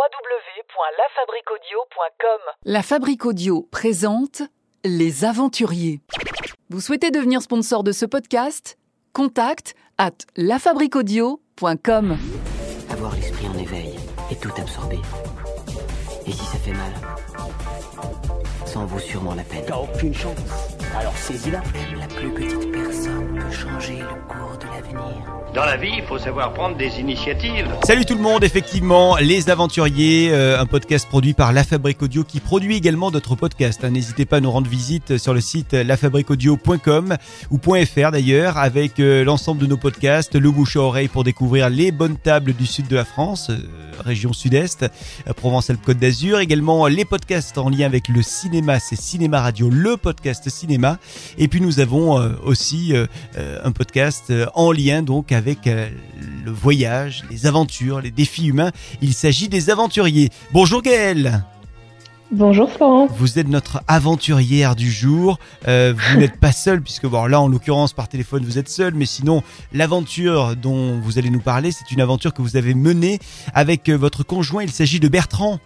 www.lafabriquaudio.com. La Fabrique Audio présente Les Aventuriers. Vous souhaitez devenir sponsor de ce podcast? Contact à lafabriquaudio.com. Avoir l'esprit en éveil et tout absorber. Et si ça fait mal? En vaut sûrement la peine. T'as aucune chance. Alors saisis-la. Même la plus petite personne peut changer le cours de l'avenir. Dans la vie, il faut savoir prendre des initiatives. Salut tout le monde, effectivement, Les Aventuriers, euh, un podcast produit par La Fabrique Audio qui produit également d'autres podcasts. hein. N'hésitez pas à nous rendre visite sur le site lafabriqueaudio.com ou .fr d'ailleurs avec euh, l'ensemble de nos podcasts, le bouche à oreille pour découvrir les bonnes tables du sud de la France, euh, région sud-est, Provence-Alpes-Côte d'Azur, également les podcasts en lien avec le cinéma, c'est Cinéma Radio, le podcast cinéma. Et puis nous avons euh, aussi euh, euh, un podcast en lien donc avec le voyage, les aventures, les défis humains. Il s'agit des aventuriers. Bonjour Gaël Bonjour Florent. vous êtes notre aventurière du jour. Euh, vous n'êtes pas seul puisque bon là en l'occurrence par téléphone vous êtes seul, mais sinon l'aventure dont vous allez nous parler, c'est une aventure que vous avez menée avec votre conjoint. Il s'agit de Bertrand.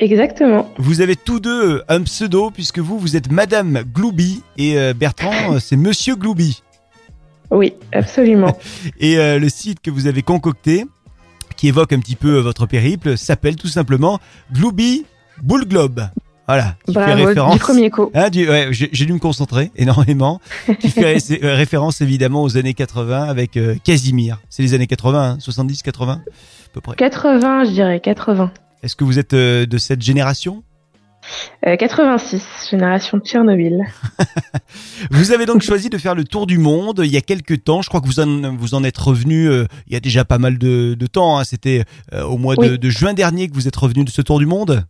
Exactement. Vous avez tous deux un pseudo puisque vous vous êtes Madame Gloubi et euh, Bertrand euh, c'est Monsieur Gloubi. Oui, absolument. Et euh, le site que vous avez concocté, qui évoque un petit peu euh, votre périple, s'appelle tout simplement Gloubi Bull Globe. Voilà, qui fait Bravo, référence. du premier coup. Ah, ouais, j'ai dû me concentrer énormément. qui fait ré- euh, référence évidemment aux années 80 avec euh, Casimir. C'est les années 80, hein, 70, 80 à peu près. 80, je dirais, 80. Est-ce que vous êtes euh, de cette génération? Euh, 86, génération Tchernobyl. Vous avez donc choisi de faire le tour du monde il y a quelques temps. Je crois que vous en, vous en êtes revenu euh, il y a déjà pas mal de, de temps. hein. C'était euh, au mois de, Oui. de juin dernier que vous êtes revenu de ce tour du monde?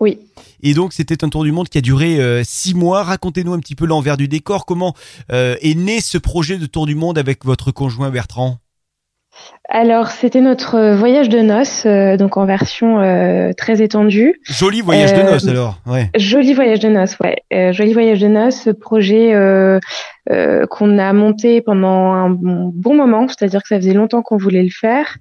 Oui. Et donc c'était un tour du monde qui a duré euh, six mois. Racontez-nous un petit peu l'envers du décor. Comment euh, est né ce projet de tour du monde avec votre conjoint Bertrand? Alors, c'était notre voyage de noces, euh, donc en version euh, très étendue. Joli voyage de Euh, noces alors. Ouais. Joli voyage de noces, ouais. Euh, joli voyage de noces, projet euh, euh, qu'on a monté pendant un bon moment, c'est-à-dire que ça faisait longtemps qu'on voulait le faire.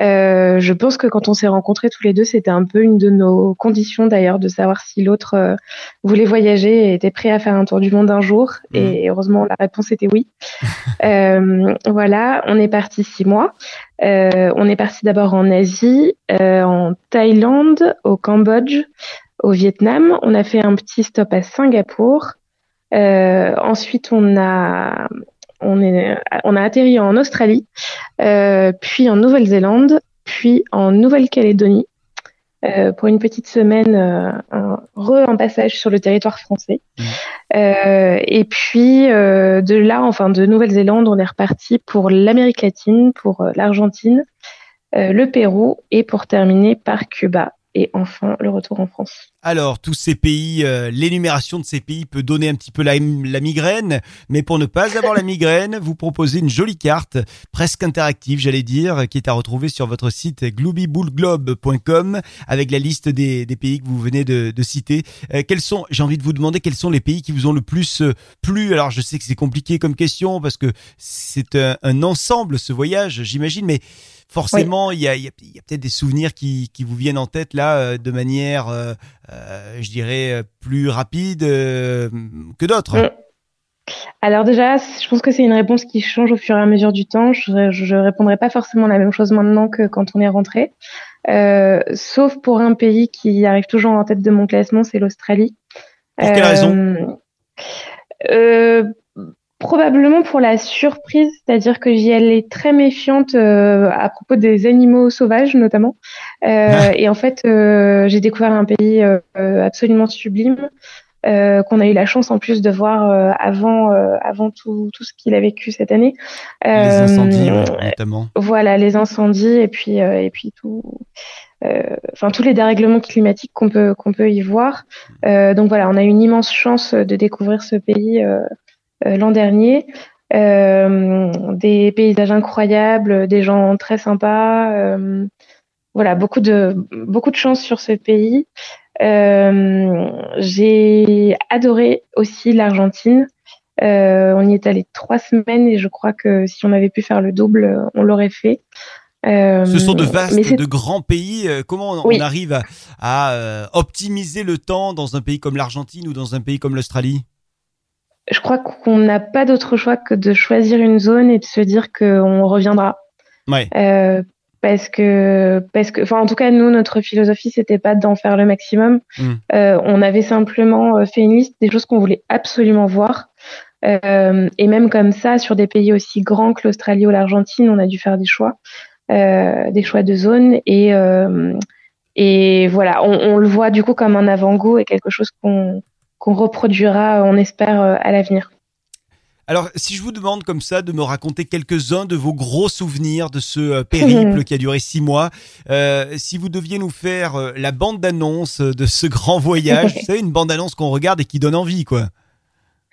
Euh, je pense que quand on s'est rencontrés tous les deux, c'était un peu une de nos conditions d'ailleurs de savoir si l'autre euh, voulait voyager et était prêt à faire un tour du monde un jour. Et heureusement, la réponse était oui. Euh, voilà, on est parti six mois. Euh, on est parti d'abord en Asie, euh, en Thaïlande, au Cambodge, au Vietnam. On a fait un petit stop à Singapour. Euh, ensuite, on a on est on a atterri en Australie, euh, puis en Nouvelle-Zélande, puis en Nouvelle-Calédonie euh, pour une petite semaine, euh, un re un passage sur le territoire français. Euh, et puis de là, enfin de Nouvelle-Zélande, on est reparti pour l'Amérique latine, pour l'Argentine, le Pérou et pour terminer par Cuba et enfin le retour en France. Alors, tous ces pays, euh, l'énumération de ces pays peut donner un petit peu la, migraine, mais pour ne pas avoir la migraine, vous proposez une jolie carte, presque interactive, j'allais dire, qui est à retrouver sur votre site gloobybullglobe.com avec la liste des, pays que vous venez de, citer. Euh, quels sont, j'ai envie de vous demander, quels sont les pays qui vous ont le plus euh, plu? Alors, je sais que c'est compliqué comme question parce que c'est un ensemble ce voyage, j'imagine, mais forcément, il y a, il y a- il y a peut-être des souvenirs qui, qui vous viennent en tête là euh, de manière, euh, euh, je dirais, plus rapide que d'autres. Mm. Alors déjà, je pense que c'est une réponse qui change au fur et à mesure du temps. Je, je répondrai pas forcément la même chose maintenant que quand on est rentré, sauf pour un pays qui arrive toujours en tête de mon classement, c'est l'Australie. Pour quelle raison euh, Probablement pour la surprise, c'est-à-dire que j'y allais très méfiante euh, à propos des animaux sauvages notamment. Euh. Et en fait, euh, j'ai découvert un pays euh, absolument sublime euh, qu'on a eu la chance en plus de voir euh, avant euh, avant tout, tout ce qu'il a vécu cette année. Les incendies, notamment. Voilà, les incendies et puis euh, et puis tout, euh, enfin tous les dérèglements climatiques qu'on peut qu'on peut y voir. Euh, donc voilà, on a eu une immense chance de découvrir ce pays euh, l'an dernier. Euh, des paysages incroyables, des gens très sympas. euh, voilà, beaucoup de beaucoup de chance sur ce pays. Euh, j'ai adoré aussi l'Argentine. Euh, on y est allé trois semaines et je crois que si on avait pu faire le double, on l'aurait fait. Ce sont de vastes, de grands pays. Comment on, arrive à, à optimiser le temps dans un pays comme l'Argentine ou dans un pays comme l'Australie? Je crois qu'on n'a pas d'autre choix que de choisir une zone et de se dire qu'on reviendra. Ouais parce que parce que enfin en tout cas nous notre philosophie c'était pas d'en faire le maximum hmm. euh, on avait simplement euh, fait une liste des choses qu'on voulait absolument voir euh, et même comme ça sur des pays aussi grands que l'Australie ou l'Argentine on a dû faire des choix euh, des choix de zone et euh, et voilà on, on, le voit du coup comme un avant-goût et quelque chose qu'on qu'on reproduira on espère à l'avenir alors, si je vous demande comme ça de me raconter quelques-uns de vos gros souvenirs de ce euh, périple qui a duré six mois, euh, si vous deviez nous faire euh, la bande-annonce de ce grand voyage, vous savez, une bande-annonce qu'on regarde et qui donne envie, quoi.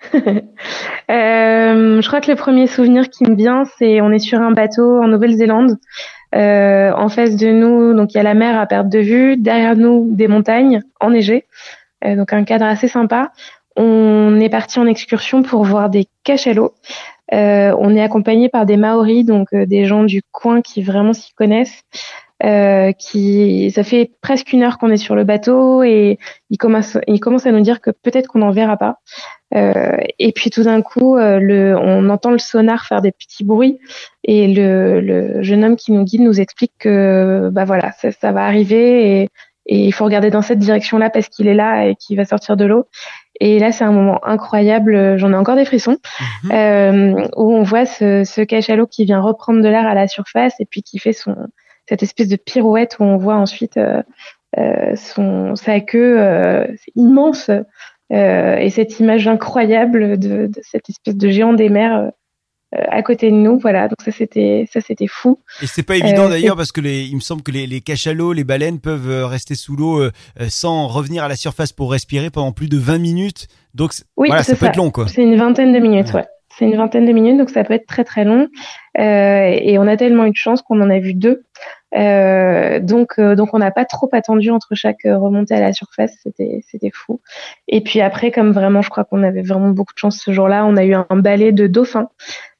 je crois que le premier souvenir qui me vient, c'est on est sur un bateau en Nouvelle-Zélande. en face de nous, donc il y a la mer à perte de vue. Derrière nous, des montagnes enneigées. Donc un cadre assez sympa. On est parti en excursion pour voir des cachalots. Euh, on est accompagné par des Maoris, donc euh, des gens du coin qui vraiment s'y connaissent. Euh, qui, ça fait presque une heure qu'on est sur le bateau et ils commencent, ils commencent à nous dire que peut-être qu'on n'en verra pas. Euh, et puis tout d'un coup, euh, le, on entend le sonar faire des petits bruits et le, le, jeune homme qui nous guide nous explique que bah voilà, ça, ça va arriver et, et il faut regarder dans cette direction-là parce qu'il est là et qu'il va sortir de l'eau. Et là, c'est un moment incroyable. J'en ai encore des frissons mhm. euh, où on voit ce, ce, cachalot qui vient reprendre de l'air à la surface et puis qui fait son cette espèce de pirouette où on voit ensuite euh, euh son sa queue euh, immense euh, et cette image incroyable de, de, cette espèce de géant des mers à côté de nous. Voilà, donc ça c'était ça c'était fou. Et c'est pas évident euh, d'ailleurs parce que les, il me semble que les, les cachalots, les baleines peuvent euh, rester sous l'eau sans revenir à la surface pour respirer pendant plus de 20 minutes. Donc oui, voilà, ça peut être long quoi. C'est une vingtaine de minutes, ouais. C'est une vingtaine de minutes, donc ça peut être très très long. Euh, et on a tellement eu de chance qu'on en a vu deux. Euh, donc, euh, donc on n'a pas trop attendu entre chaque remontée à la surface, c'était c'était fou. Et puis après, comme vraiment, je crois qu'on avait vraiment beaucoup de chance ce jour-là, on a eu un, balai de dauphins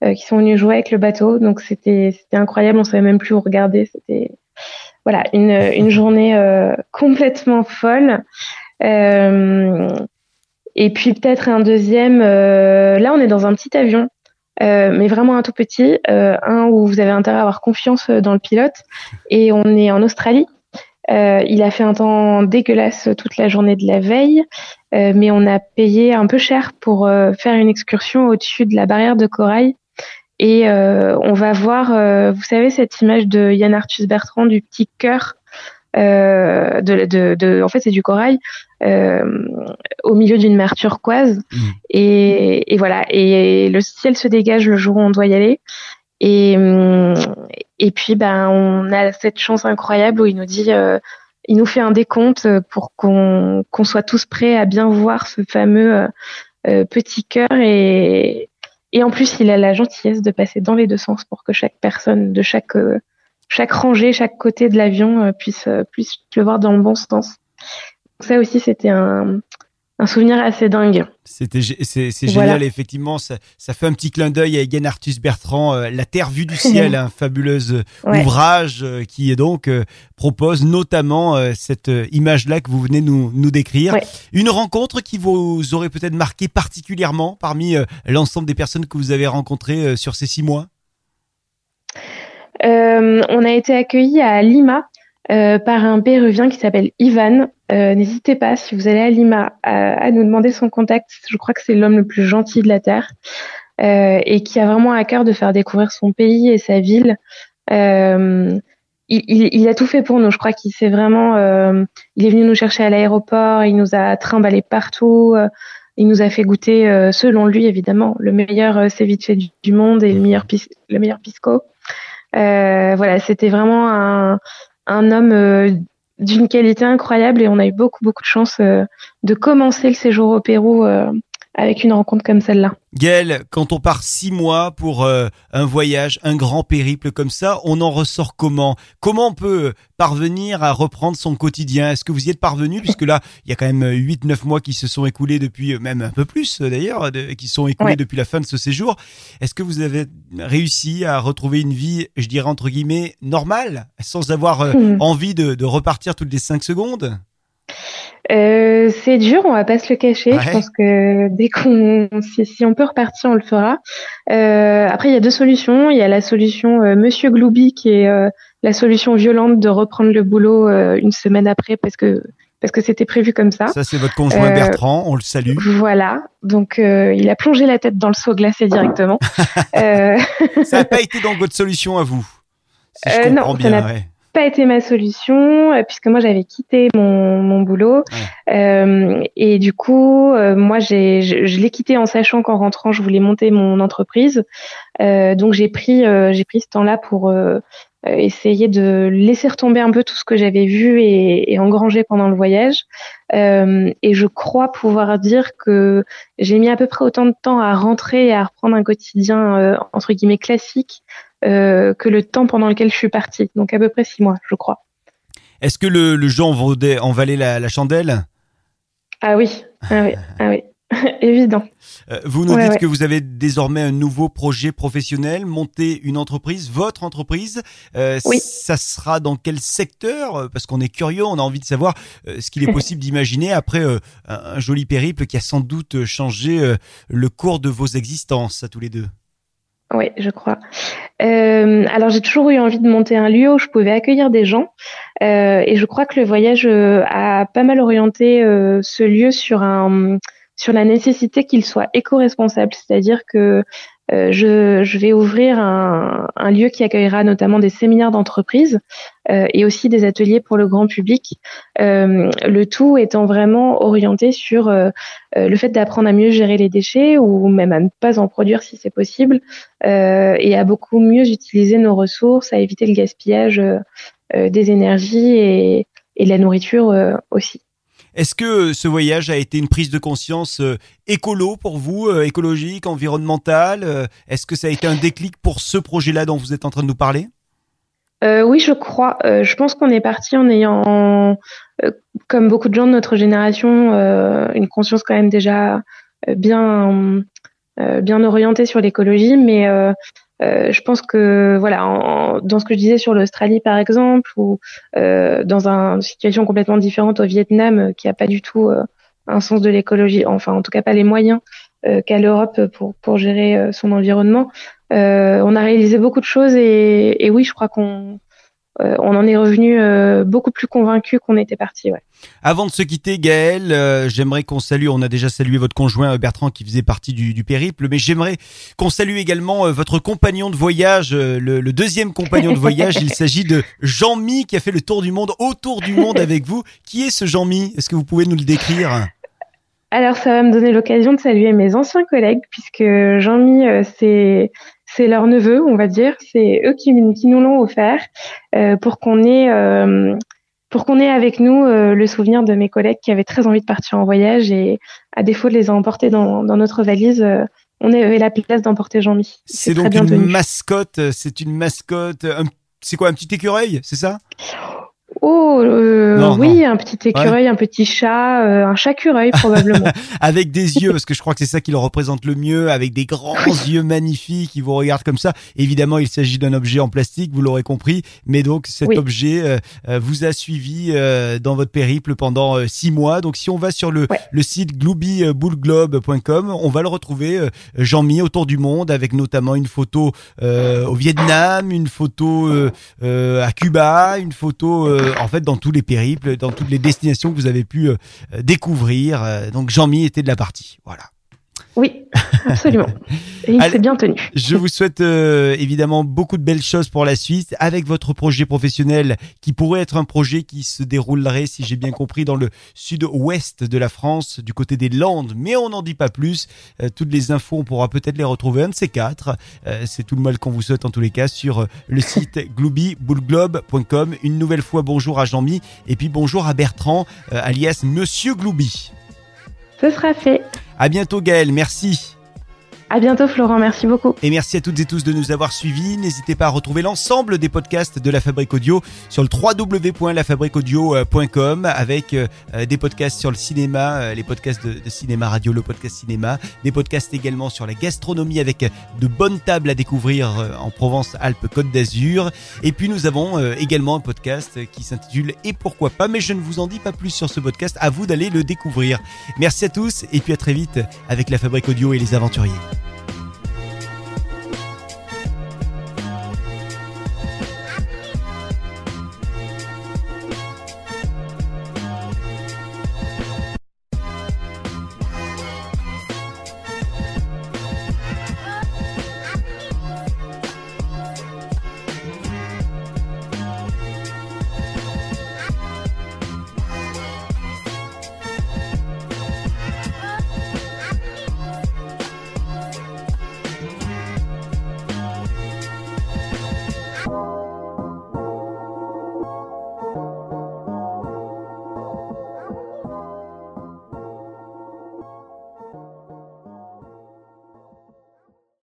qui sont venus jouer avec le bateau, donc c'était c'était incroyable. On savait même plus où regarder. C'était voilà une une journée complètement folle. et puis peut-être un deuxième. là, on est dans un petit avion euh, mais vraiment un tout petit, euh, un où vous avez intérêt à avoir confiance dans le pilote. Et on est en Australie. Euh, il a fait un temps dégueulasse toute la journée de la veille, mais on a payé un peu cher pour faire une excursion au-dessus de la barrière de corail. Et on va voir, vous savez, cette image de Yann Arthus Bertrand du petit cœur euh, de, de, de, en fait, c'est du corail euh, au milieu d'une mer turquoise. Mmh. Et, et, voilà. Et le ciel se dégage le jour où on doit y aller. Et, et puis, ben, on a cette chance incroyable où il nous dit, euh, il nous fait un décompte pour qu'on qu'on soit tous prêts à bien voir ce fameux euh, euh, petit cœur. Et, et en plus, il a la gentillesse de passer dans les deux sens pour que chaque personne de chaque chaque rangée, chaque côté de l'avion puisse, puisse le voir dans le bon sens. Ça aussi, c'était un, un souvenir assez dingue. C'était c'est génial effectivement ça, ça, fait un petit clin d'œil à Egan Artus Bertrand euh, La Terre vue du ciel un fabuleux ouvrage qui donc propose notamment cette image là que vous venez nous nous décrire. Une rencontre qui vous aurait peut-être marqué particulièrement parmi l'ensemble des personnes que vous avez rencontrées sur ces six mois? Euh, on a été accueillis à Lima euh, par un Péruvien qui s'appelle Ivan. Euh, n'hésitez pas, si vous allez à Lima, à, nous demander son contact. Je crois que c'est l'homme le plus gentil de la Terre et qui a vraiment à cœur de faire découvrir son pays et sa ville. Il, il, a tout fait pour nous. Je crois qu'il s'est vraiment. il est venu nous chercher à l'aéroport. Il nous a trimballé partout. il nous a fait goûter, selon lui évidemment, le meilleur ceviche du, du monde et le meilleur, le meilleur pisco. Euh, voilà, c'était vraiment un, un homme euh, d'une qualité incroyable et on a eu beaucoup beaucoup de chance euh, de commencer le séjour au Pérou avec une rencontre comme celle-là. Gaël, quand on part six mois pour euh, un voyage, un grand périple comme ça, on en ressort comment? Comment on peut parvenir à reprendre son quotidien? Est-ce que vous y êtes parvenu? Puisque là, il y a quand même 8-9 mois qui se sont écoulés depuis, même un peu plus d'ailleurs, qui sont écoulés Ouais. depuis la fin de ce séjour. Est-ce que vous avez réussi à retrouver une vie, je dirais entre guillemets, normale, sans avoir euh, Hmm. envie de, de repartir toutes les 5 secondes? Euh, c'est dur, on va pas se le cacher. Ouais. Je pense que dès qu'on, si, si on peut repartir, on le fera. Euh, après, il y a deux solutions. Il y a la solution euh, Monsieur Gloubi, qui est la solution violente de reprendre le boulot une semaine après parce que parce que c'était prévu comme ça. Ça, c'est votre conjoint Bertrand, on le salue. Voilà. Donc, il a plongé la tête dans le seau glacé directement. euh, Ça n'a pas été donc votre solution à vous Si je non, comprends ça bien, ouais. Pas été ma solution euh, puisque moi j'avais quitté mon, mon boulot. Euh, et du coup euh, moi j'ai je, je l'ai quitté en sachant qu'en rentrant je voulais monter mon entreprise. Euh, donc j'ai pris euh, j'ai pris ce temps-là pour euh, essayer de laisser retomber un peu tout ce que j'avais vu et, et engrangé pendant le voyage. Euh, et je crois pouvoir dire que j'ai mis à peu près autant de temps à rentrer et à reprendre un quotidien euh, entre guillemets classique euh, que le temps pendant lequel je suis partie. Donc à peu près six mois, je crois. Est-ce que le, le jeu en, vaudait- en valait la, la chandelle? Ah oui, ah oui, ah oui. évident. Euh, Vous nous Ouais, dites ouais. que vous avez désormais un nouveau projet professionnel, monter une entreprise, votre entreprise. Euh, Oui. Ça sera dans quel secteur? Parce qu'on est curieux, on a envie de savoir euh, ce qu'il est possible d'imaginer après un, un joli périple qui a sans doute changé le cours de vos existences à tous les deux. Oui, je crois. Euh, alors j'ai toujours eu envie de monter un lieu où je pouvais accueillir des gens, Euh, et je crois que le voyage euh, a pas mal orienté euh, ce lieu sur un sur la nécessité qu'il soit éco-responsable, c'est-à-dire que euh, je, vais ouvrir un, lieu qui accueillera notamment des séminaires d'entreprise euh, et aussi des ateliers pour le grand public. Euh, le tout étant vraiment orienté sur le fait d'apprendre à mieux gérer les déchets ou même à ne pas en produire si c'est possible, et à beaucoup mieux utiliser nos ressources, à éviter le gaspillage des énergies et, et de la nourriture aussi. Est-ce que ce voyage a été une prise de conscience euh, écolo pour vous, euh, écologique, environnementale Euh, Est-ce que ça a été un déclic pour ce projet-là dont vous êtes en train de nous parler? Euh, oui, je crois. Euh, je pense qu'on est parti en ayant, euh, comme beaucoup de gens de notre génération, euh, une conscience quand même déjà euh, bien, euh, bien orientée sur l'écologie. Mais euh, je pense que, voilà, en- en- dans ce que je disais sur l'Australie, par exemple, ou euh, dans un- une situation complètement différente au Vietnam, euh, qui a pas du tout euh, un sens de l'écologie, enfin, en tout cas pas les moyens euh, qu'a l'Europe pour, pour gérer son environnement. On a réalisé beaucoup de choses et, et oui, je crois qu'on euh, on en est revenu euh, beaucoup plus convaincu qu'on était parti. Ouais. Avant de se quitter, Gaël, euh, j'aimerais qu'on salue, on a déjà salué votre conjoint euh, Bertrand qui faisait partie du, du périple, mais j'aimerais qu'on salue également euh, votre compagnon de voyage, euh, le, le deuxième compagnon de voyage. Il s'agit de Jean-Mi qui a fait le tour du monde, autour du monde avec vous. Qui est ce Jean-Mi? Est-ce que vous pouvez nous le décrire? Alors ça va me donner l'occasion de saluer mes anciens collègues puisque Jean-Mi euh, c'est c'est leur neveu, on va dire, c'est eux qui, qui nous l'ont offert euh, pour qu'on ait euh, pour qu'on ait avec nous euh, le souvenir de mes collègues qui avaient très envie de partir en voyage et à défaut de les emporter dans, dans notre valise, euh, on avait la place d'emporter Jean-Mi. C'est donc une tenu. mascotte, euh, c'est une mascotte, un- c'est quoi, un petit écureuil, c'est ça? Oh euh, Non, oui, un petit écureuil, un petit chat, euh, un chat-cureuil probablement. avec des yeux, parce que je crois que c'est ça qui le représente le mieux, avec des grands yeux magnifiques qui vous regardent comme ça. Évidemment, il s'agit d'un objet en plastique, vous l'aurez compris, mais donc cet Oui. objet euh, euh, vous a suivi euh, dans votre périple pendant euh, six mois. Donc si on va sur le, Ouais. le site gloobybullglobe.com, on va le retrouver, euh, Jean-Mi, autour du monde, avec notamment une photo euh, au Vietnam, une photo euh, euh, à Cuba, une photo euh, en fait dans tous les périples, dans toutes les destinations que vous avez pu euh, découvrir. Euh, Donc Jean-Mi était de la partie. Voilà. Oui, absolument. Et il s'est bien tenu. Je vous souhaite euh, évidemment beaucoup de belles choses pour la suite avec votre projet professionnel qui pourrait être un projet qui se déroulerait, si j'ai bien compris, dans le sud-ouest de la France, du côté des Landes, mais on n'en dit pas plus. Euh, toutes les infos, on pourra peut-être les retrouver, un de ces quatre. Euh, C'est tout le mal qu'on vous souhaite en tous les cas sur le site gloobybullglobe.com. Une nouvelle fois, bonjour à Jean-Mi et puis bonjour à Bertrand, alias Monsieur Glooby. Ce sera fait. À bientôt Gaël, merci. À bientôt Florent, merci beaucoup. Et merci à toutes et tous de nous avoir suivis. N'hésitez pas à retrouver l'ensemble des podcasts de La Fabrique Audio sur le www.lafabriqueaudio.com avec euh, des podcasts sur le cinéma, euh, les podcasts de, de, cinéma radio, le podcast cinéma, des podcasts également sur la gastronomie avec de bonnes tables à découvrir euh, en Provence, Alpes, Côte d'Azur. Et puis nous avons également un podcast qui s'intitule Et pourquoi pas, mais je ne vous en dis pas plus sur ce podcast, à vous d'aller le découvrir. Merci à tous et puis à très vite avec La Fabrique Audio et les aventuriers.